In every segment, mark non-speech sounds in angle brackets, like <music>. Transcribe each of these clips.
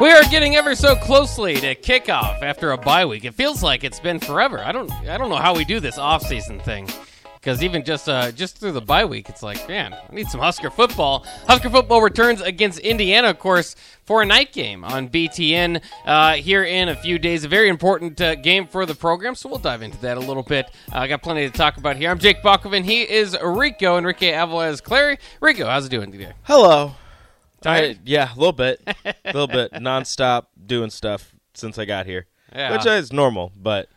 We are getting ever so closely to kickoff after a bye week. It feels like it's been forever. I don't I don't know how we do this off-season thing. Because even just uh, just through the bye week, it's like, man, I need some Husker football. Husker football returns against Indiana, of course, for a night game on BTN uh, here in a few days. A very important uh, game for the program, so we'll dive into that a little bit. Uh, I got plenty to talk about here. I'm Jake Bakoven. He is Rico Enrique Alvarez Clary. Rico, how's it doing today? Hello. I- yeah, a little bit, a little bit, <laughs> nonstop doing stuff since I got here, Yeah. which is normal, but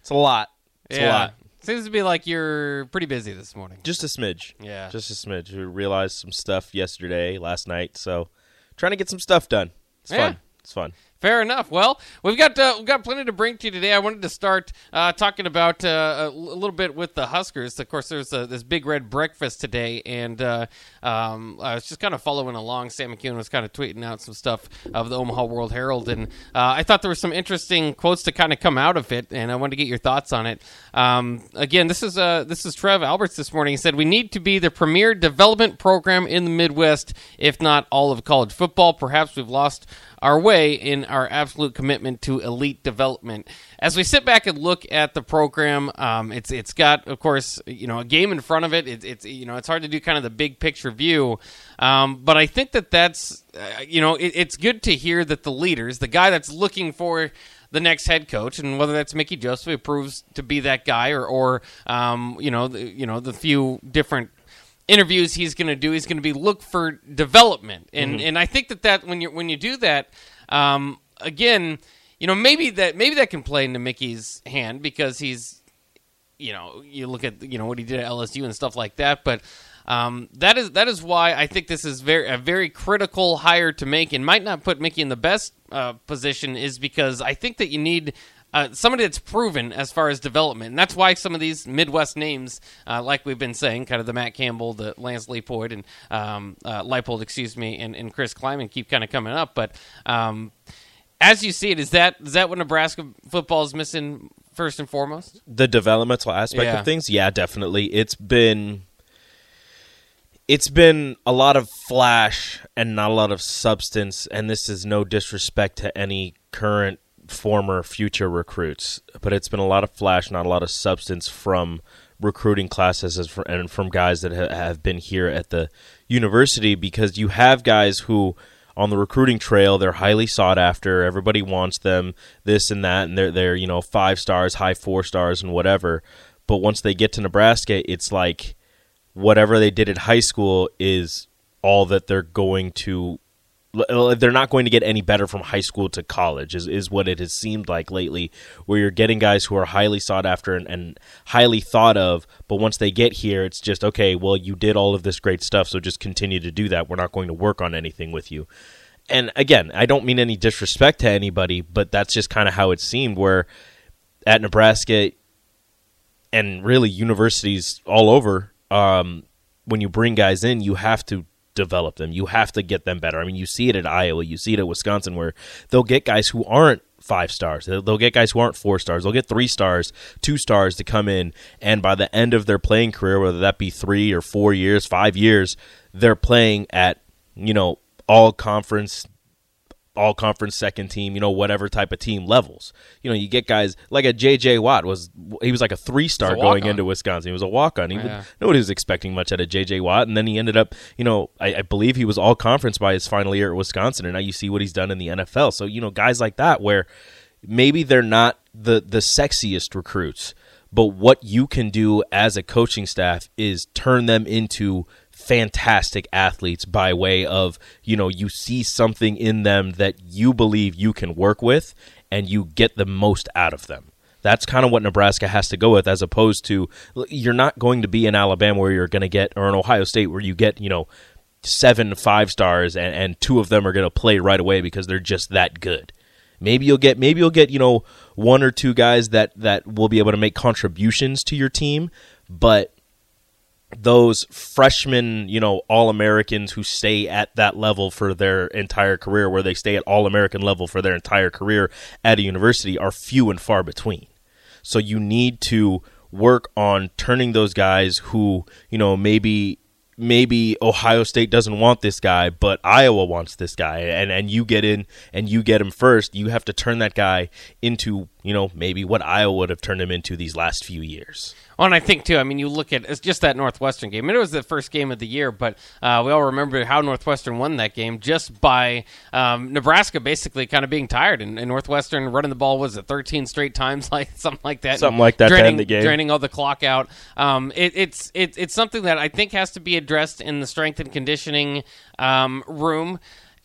it's a lot. It's a lot. Seems to be like you're pretty busy this morning. Just a smidge. Yeah. just a smidge. We realized some stuff yesterday, last night, so trying to get some stuff done. It's Yeah. fun. It's fun. Fair enough. Well, we've got uh, we've got plenty to bring to you today. I wanted to start uh, talking about uh, a little bit with the Huskers. Of course, there's uh, this big red breakfast today, and uh, um, I was just kind of following along. Sam McKewon was kind of tweeting out some stuff of the Omaha World Herald, and uh, I thought there were some interesting quotes to kind of come out of it, and I wanted to get your thoughts on it. Um, again, this is uh, this is Trev Alberts this morning. He said we need to be the premier development program in the Midwest, if not all of college football. Perhaps we've lost our way in our absolute commitment to elite development. As we sit back and look at the program, um, it's it's got, of course, you know, a game in front of it. It's, it's you know, it's hard to do kind of the big picture view, um, but I think that that's, uh, you know, it, it's good to hear that the leaders, the guy that's looking for the next head coach, and whether that's Mickey Joseph, who proves to be that guy, or or um, you know, the, you know, the few different interviews he's going to do he's going to be look for development and and I think that that when you when you do that um, again you know maybe that maybe that can play into Mickey's hand because he's you know you look at you know what he did at LSU and stuff like that but um, that is that is why I think this is very a very critical hire to make and might not put Mickey in the best uh, position is because I think that you need uh, somebody that's proven as far as development. And that's why some of these Midwest names, uh, like we've been saying, kind of the Matt Campbell, the Lance Leipold, and um, uh, Leipold, excuse me, and, and Chris Klieman keep kind of coming up. But um, as you see it, is that is that what Nebraska football is missing first and foremost? The developmental aspect Yeah. of things, yeah, definitely. It's been it's been a lot of flash and not a lot of substance, and this is no disrespect to any current, former, future recruits, but it's been a lot of flash, not a lot of substance from recruiting classes and from guys that have been here at the university because you have guys who on the recruiting trail. They're highly sought after. Everybody wants them this and that and they're they're you know five stars high four stars and whatever. But once they get to Nebraska it's like whatever they did at high school is all that they're going to they're not going to get any better from high school to college is, is what it has seemed like lately where you're getting guys who are highly sought after and, and highly thought of but once they get here it's just okay well you did all of this great stuff so just continue to do that. We're not going to work on anything with you. And again i don't mean any disrespect to anybody but that's just kind of how it seemed where at nebraska and really universities all over um, when you bring guys in you have to develop them. You have to get them better. I mean you see it at iowa. You see it at wisconsin where they'll get guys who aren't five stars. They'll, get guys who aren't four stars. They'll get three stars two stars to come in. And by the end of their playing career whether that be three or four years five years they're playing at you know all conference all conference second team, you know, whatever type of team levels. You know, you get guys like a JJ Watt was he was like a three star He was a going into Wisconsin. He was a walk on. He Yeah. nobody was expecting much out of JJ Watt, and then he ended up, you know, I, I believe he was all conference by his final year at Wisconsin, and now you see what he's done in the NFL. So you know, guys like that where maybe they're not the the sexiest recruits, but what you can do as a coaching staff is turn them into fantastic athletes by way of you know you see something in them that you believe you can work with and you get the most out of them that's kind of what Nebraska has to go with as opposed to you're not going to be in Alabama where you're going to get or in Ohio State where you get you know seven five stars and, and two of them are going to play right away because they're just that good. Maybe you'll get maybe you'll get you know one or two guys that that will be able to make contributions to your team, but those freshmen, you know, all Americans who stay at that level for their entire career, where they stay at all American level for their entire career at a university, are few and far between. So you need to work on turning those guys who, you know, maybe maybe Ohio State doesn't want this guy, but Iowa wants this guy, and and you get in and you get him first. You have to turn that guy into you know maybe what Iowa would have turned him into these last few years. Well, and I think too. I mean, you look at it's just that Northwestern game. And it was the first game of the year, but uh, we all remember how Northwestern won that game just by um, Nebraska basically kind of being tired and, and, Northwestern running the ball was it 13 straight times, <laughs> like something like that, something like that, draining the game, draining all the clock out. Um, it, it's it, it's something that I think has to be addressed in the strength and conditioning um, room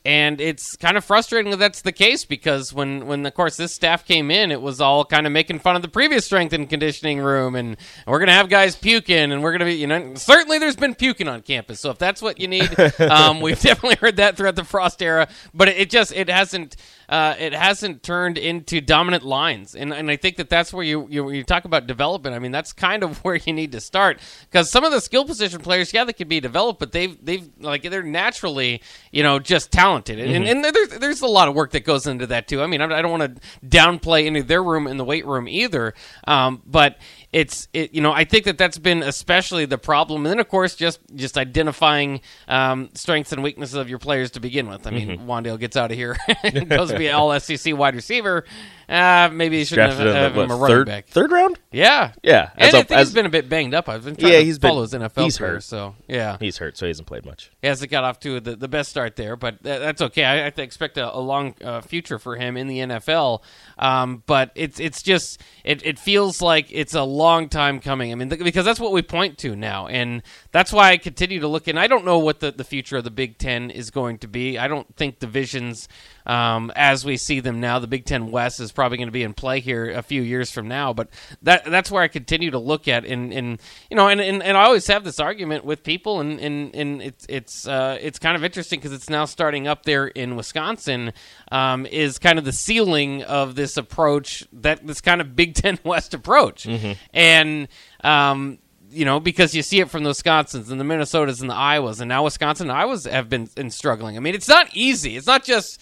and it's kind of frustrating that that's the case because when when of course this staff came in it was all kind of making fun of the previous strength and conditioning room and we're gonna have guys puking and we're gonna be you know certainly there's been puking on campus so if that's what you need <laughs> um, we've definitely heard that throughout the frost era but it, it just it hasn't uh, it hasn't turned into dominant lines, and and I think that that's where you, you you talk about development. I mean, that's kind of <laughs> where you need to start because some of the skill position players, yeah, they can be developed, but they've they've like they're naturally you know just talented, mm-hmm. and, and there's there's a lot of work that goes into that too. I mean, I, I don't want to downplay any of their room in the weight room either, um, but it's it, you know I think that that's been especially the problem, and then of course just just identifying um, strengths and weaknesses of your players to begin with. I mean, mm-hmm. Wan'Dale gets out of here and goes to be an All SEC wide receiver. Uh, maybe he shouldn't have, have him a running third, back. Third round? Yeah. Yeah. and a, I think as, he's been a bit banged up. I've been trying yeah, to he's follow been, his NFL he's career, hurt. so yeah. He's hurt, so he hasn't played much. He hasn't got off to the, the best start there, but that's okay. I, I expect a, a long uh, future for him in the NFL. Um, but it's it's just it, it feels like it's a long time coming. I mean, th- because that's what we point to now, and that's why I continue to look. And I don't know what the, the future of the Big Ten is going to be. I don't think divisions um, as we see them now. The Big Ten West is probably going to be in play here a few years from now, but that that's where I continue to look at and, and you know and, and, and I always have this argument with people and and, and it's it's uh, it's kind of interesting because it's now starting up there in Wisconsin um, is kind of the ceiling of this approach that this kind of Big <laughs> Ten West approach mm-hmm. And. Um, you know, because you see it from the Wisconsins and the Minnesotas and the Iowas, and now Wisconsin and Iowas have been struggling. I mean, it's not easy. It's not just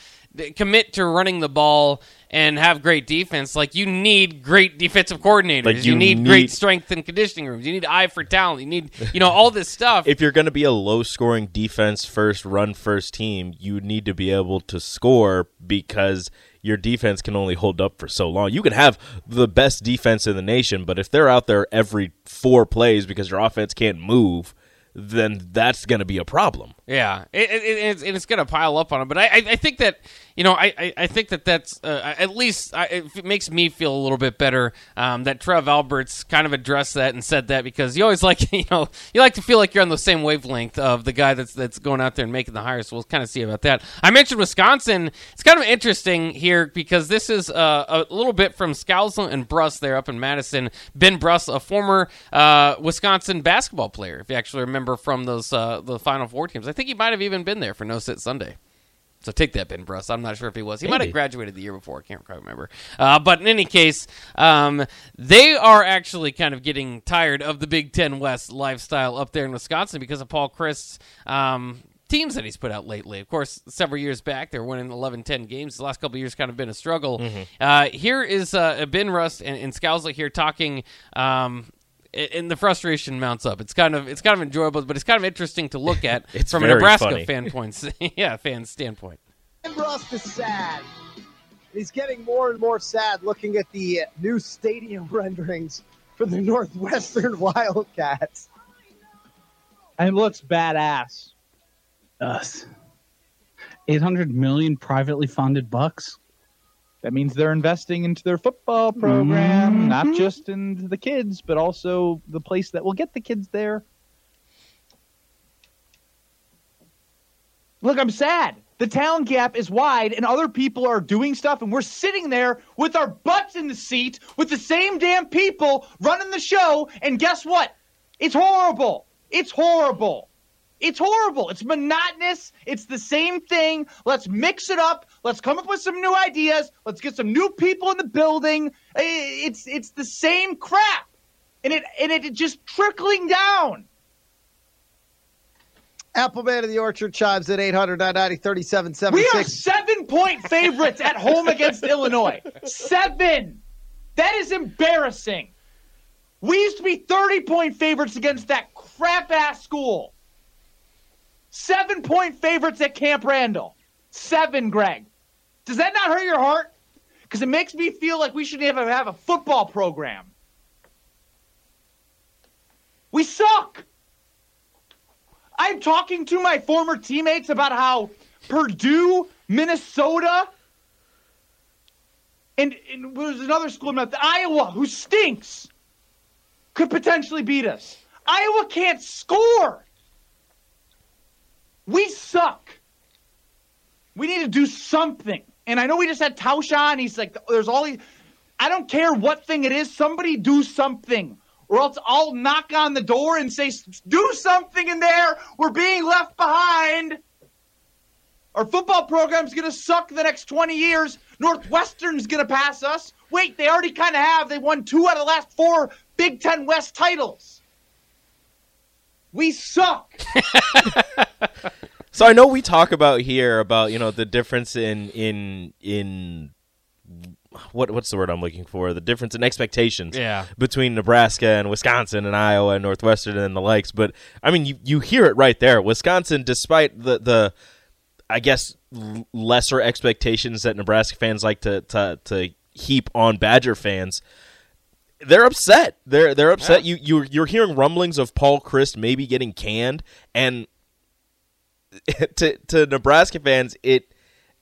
commit to running the ball and have great defense. Like you need great defensive coordinators. Like you, you need, need, great strength and conditioning rooms. You need eye for talent. You need you know all this stuff. <laughs> if you're going to be a low scoring defense first, run first team, you need to be able to score because your defense can only hold up for so long. You can have the best defense in the nation, but if they're out there every four plays because your offense can't move, then that's going to be a problem. Yeah, it, it, it's, it's going to pile up on him. But I, I, I, think that you know, I, I, think that that's uh, at least I, it makes me feel a little bit better um, that Trev Alberts kind of addressed that and said that because you always <laughs> like you know you like to feel like you're on the same wavelength of the guy that's that's going out there and making the hires. So we'll kind of see about that. I mentioned Wisconsin. It's kind of interesting here because this is uh, a little bit from Scalzo and Brust there up in Madison. Ben Brust, a former uh, Wisconsin basketball player, if you actually remember from those uh, the Final Four teams. I think he might have even been there for No Sit Sunday. So take that, Ben Brust. I'm not sure if he was. He Maybe. might have graduated the year before. I can't quite remember. Uh, but in any case, um, they are actually kind of getting tired of the Big Ten West lifestyle up there in Wisconsin because of Paul Chryst's um, teams that he's put out lately. Of course, several years back, they were winning 11, 10 games. The last couple years kind of been a struggle. Mm-hmm. Uh, here is uh, Ben Brust and, and Scalzo here talking um, and the frustration mounts up. It's kind of it's kind of enjoyable, but it's kind of interesting to look at <laughs> it's from a Nebraska funny. fan point, <laughs> yeah, fan standpoint. Russ is sad. He's getting more and more sad looking at the new stadium <laughs> renderings for the Northwestern Wildcats. And it looks badass. Us. 800 million privately funded bucks. That means they're investing into their football program, mm-hmm. not just into the kids, but also the place that will get the kids there. Look, I'm sad. The talent gap is wide, and other people are doing stuff, and we're sitting there with our butts in the seat with the same damn people running the show. And guess what? It's horrible. It's horrible. It's horrible. It's monotonous. It's the same thing. Let's mix it up. Let's come up with some new ideas. Let's get some new people in the building. It's it's the same crap, and it and it just trickling down. Appleman of the Orchard chimes at 800 990 We are seven point favorites at home against Illinois. Seven. That is embarrassing. We used to be 30 point favorites against that crap ass school. Seven point favorites at Camp Randall. Seven, Greg. Does that not hurt your heart? Because it makes me feel like we should have a, have a football program. We suck. I'm talking to my former teammates about how Purdue, Minnesota, and, and there's another school, in Iowa, who stinks, could potentially beat us. Iowa can't score. We suck. We need to do something. And I know we just had Tausch on. He's like, there's all these. I don't care what thing it is. Somebody do something. Or else I'll knock on the door and say, do something in there. We're being left behind. Our football program's going to suck the next 20 years. Northwestern's going to pass us. Wait, they already kind of have. They won two out of the last four Big Ten West titles. We suck. <laughs> So I know we talk about here about you know the difference in in in what what's the word I'm looking for? The difference in expectations Yeah. between Nebraska and Wisconsin and Iowa and Northwestern and the likes. But I mean, you you hear it right there. Wisconsin, despite the the I guess lesser expectations that Nebraska fans like to to, to heap on Badger fans. They're upset. They're they're upset. You you you're hearing rumblings of Paul Chryst maybe getting canned, and <laughs> to to Nebraska fans, it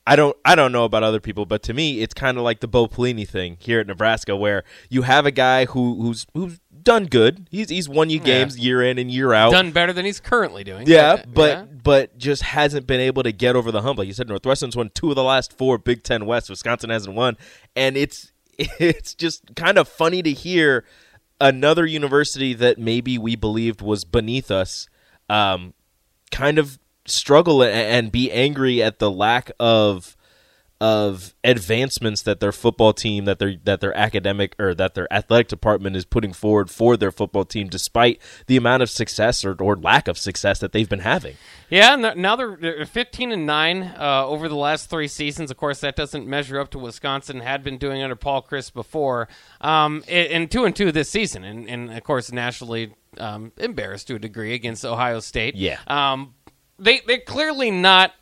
I don't I don't know about other people, but to me, it's kind of like the Bo Pelini thing here at Nebraska, where you have a guy who who's who's done good. He's he's won you games year in and year out. Done better than he's currently doing. Yeah, But, but yeah. but just hasn't been able to get over the hump. Like you said, Northwestern's won two of the last four Big Ten West. Wisconsin hasn't won, and it's <laughs> it's just kind of funny to hear another university that maybe we believed was beneath us, um, kind of struggle and be angry at the lack of of advancements that their football team that their that their academic or that their athletic department is putting forward for their football team despite the amount of success or, or lack of success that they've been having. Yeah, now they're, they're 15 and 9 uh, over the last three seasons. Of course, that doesn't measure up to Wisconsin had been doing under Paul Chryst before. Um, and, and 2 and 2 this season. And, and of course, nationally um, embarrassed to a degree against Ohio State. Yeah. Um, they, they're clearly not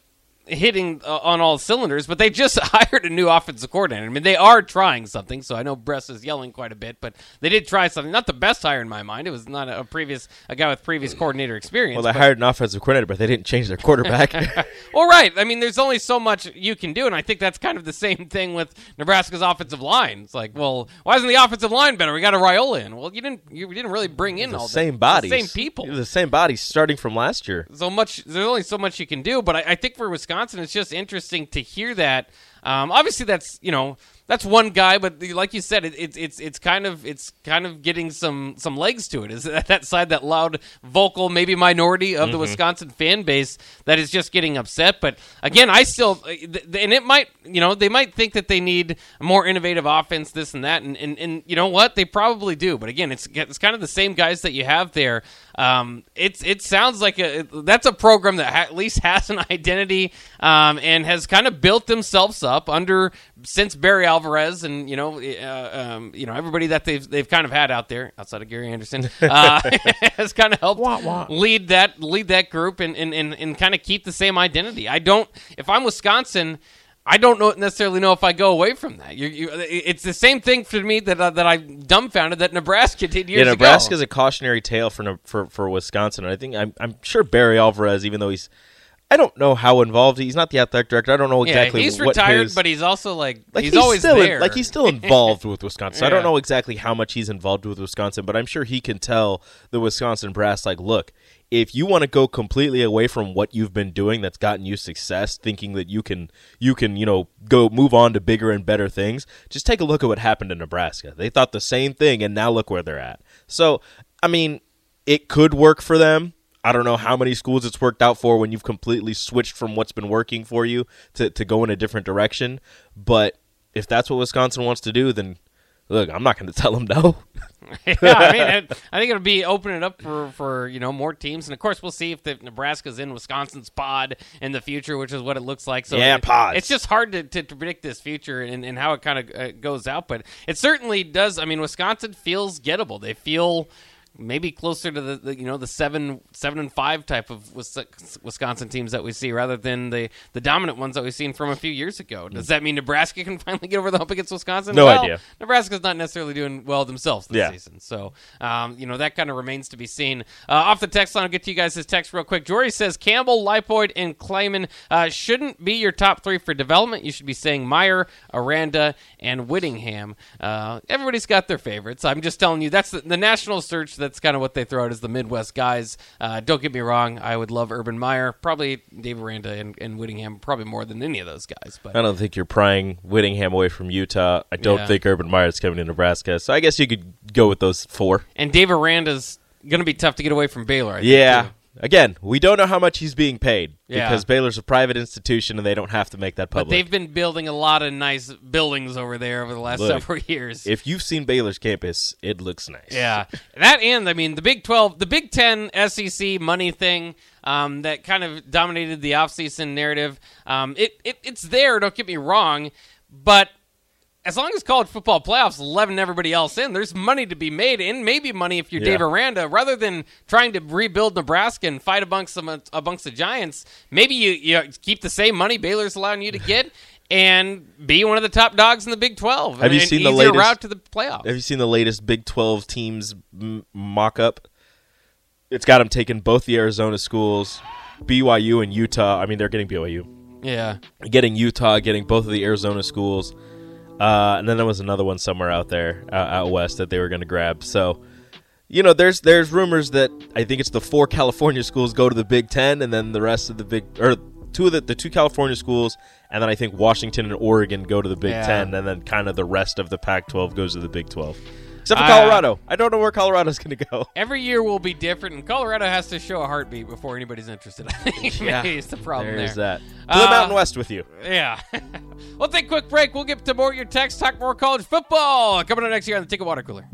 hitting uh, on all cylinders, but they just <laughs> hired a new offensive coordinator. I mean, they are trying something. So I know Brust is yelling quite a bit, but they did try something. Not the best hire in my mind. It was not a, a previous a guy with previous coordinator experience. Well, they but- hired an offensive coordinator, but they didn't change their quarterback. <laughs> well, right. I mean, there's only so much you can do, and I think that's kind of the same thing with Nebraska's offensive line. It's like, well, why isn't the offensive line better? We got a Raiola in. Well, you didn't. You didn't really bring in the all same the, bodies, the same people. the same bodies starting from last year. So much. There's only so much you can do, but I, I think for Wisconsin, it's just interesting to hear that. Um, obviously, that's you know that's one guy, but like you said, it, it's it's it's kind of it's kind of getting some some legs to it. Is <laughs> that, that side that loud, vocal, maybe minority of the Wisconsin fan base that is just getting upset? But again, I still and it might you know they might think that they need a more innovative offense, this and that, and and, and you know what they probably do. But again, it's it's kind of the same guys that you have there. Um, it's it sounds like a that's a program that ha- at least has an <laughs> identity um, and has kind of built themselves up under since Barry Alvarez and you know uh, um, you know everybody that they've they've kind of had out there outside of Gary Anderson uh, <laughs> has kind of helped lead that lead that group and and, and, and kind of keep the same identity. I don't if I'm Wisconsin. I don't know, necessarily know if I go away from that. You, you, it's the same thing for me that uh, that I dumbfounded that Nebraska did years yeah, ago. Nebraska's a cautionary tale for for for Wisconsin. And I think I'm I'm sure Barry Alvarez, even though he's I don't know how involved he's not the athletic director. I don't know exactly. yeah, he's what retired, his- but he's also like, like he's, always still in- there. like he's still <laughs> involved with Wisconsin. So I don't know exactly how much he's involved with Wisconsin, but I'm sure he can tell the Wisconsin brass like, look, if you want to go completely away from what you've been doing that's gotten you success, thinking that you can you can, you know, go move on to bigger and better things, just take a look at what happened in Nebraska. They thought the same thing and now look where they're at. So, I mean, it could work for them. I don't know how many schools it's worked out for when you've completely switched from what's been working for you to, to go in a different direction. But if that's what Wisconsin wants to do, then look, I'm not going <laughs> to tell them no. <laughs> yeah, I mean, it, I think it'll be opening it up for, for you know more teams, and of course we'll see if the Nebraska's in Wisconsin's pod in the future, which is what it looks like. So Yeah, it- pods. It's just hard to, to, to predict this future and, and how it kind of uh, goes out, but it certainly does. I mean, Wisconsin feels gettable. They feel maybe closer to the, the you know the seven seven and five type of Wisconsin teams that we see, rather than the the dominant ones that we've seen from a few years ago. Does that mean Nebraska <laughs> can finally get over the hump against Wisconsin? No Well, idea. Nebraska's not necessarily doing well themselves this Yeah. season. So, um, you know, that kind of remains to be seen. Uh, off the text line, I'll get to you guys his text real quick. Jory says Campbell, Leipold, and Klieman uh, shouldn't be your top three for development. You should be saying Meyer, Aranda, and Whittingham. Uh, everybody's got their favorites. I'm just telling you, that's the, the national search. That's kind of what they throw out as the Midwest guys. Uh, don't get me wrong. I would love Urban Meyer, probably Dave Aranda and, and Whittingham, probably more than any of those guys. But I don't think you're prying Whittingham away from Utah. I don't Yeah. think Urban Meyer's coming to Nebraska. So I guess you could go with those four. and Dave Aranda's going to be tough to get away from Baylor. I think, Yeah. Again, we don't know how much he's being paid Yeah. because Baylor's a private institution and they don't have to make that But public. they've been building a lot of nice buildings over there over the last Look, several <laughs> years. if you've seen Baylor's campus, it looks nice. yeah, that and I mean the Big Twelve, the Big Ten SEC money thing um, that kind of dominated the offseason narrative. Um, it, it it's there. Don't get me wrong, but as long as college football playoffs letting everybody else in, there's money to be made, and maybe money if you're Yeah. Dave Aranda. Rather than trying to rebuild Nebraska and fight amongst some, amongst the Giants, maybe you, you keep the same money Baylor's allowing you to <laughs> get. And be one of the top dogs in the Big Twelve. Have you seen the latest- route to the playoffs? Have you seen the latest Big 12 teams m- mock up? It's got them taking both the Arizona schools, BYU and Utah. I mean, they're getting BYU. Yeah, Getting Utah, getting both of the Arizona schools. Uh, and then there was another one somewhere out there, uh, out west, that they were going to grab. So, you know, there's there's rumors that I think it's the four California schools go to the Big Ten, and then the rest of the big or two of the the two California schools, and then I think Washington and Oregon go to the Big Yeah. Ten, and then kind of the rest of the Pac-12 goes to the Big 12, except for Uh, Colorado. I don't know where Colorado's going to go. <laughs> every year will be different, and Colorado has to show a heartbeat before anybody's interested. I think <laughs> Yeah. it's the problem There's there. that. To the Uh, Mountain West with you. Yeah. <laughs> we'll take a quick break. We'll get to more of your text, talk more college football. Coming up next year on the Ticket Water Cooler.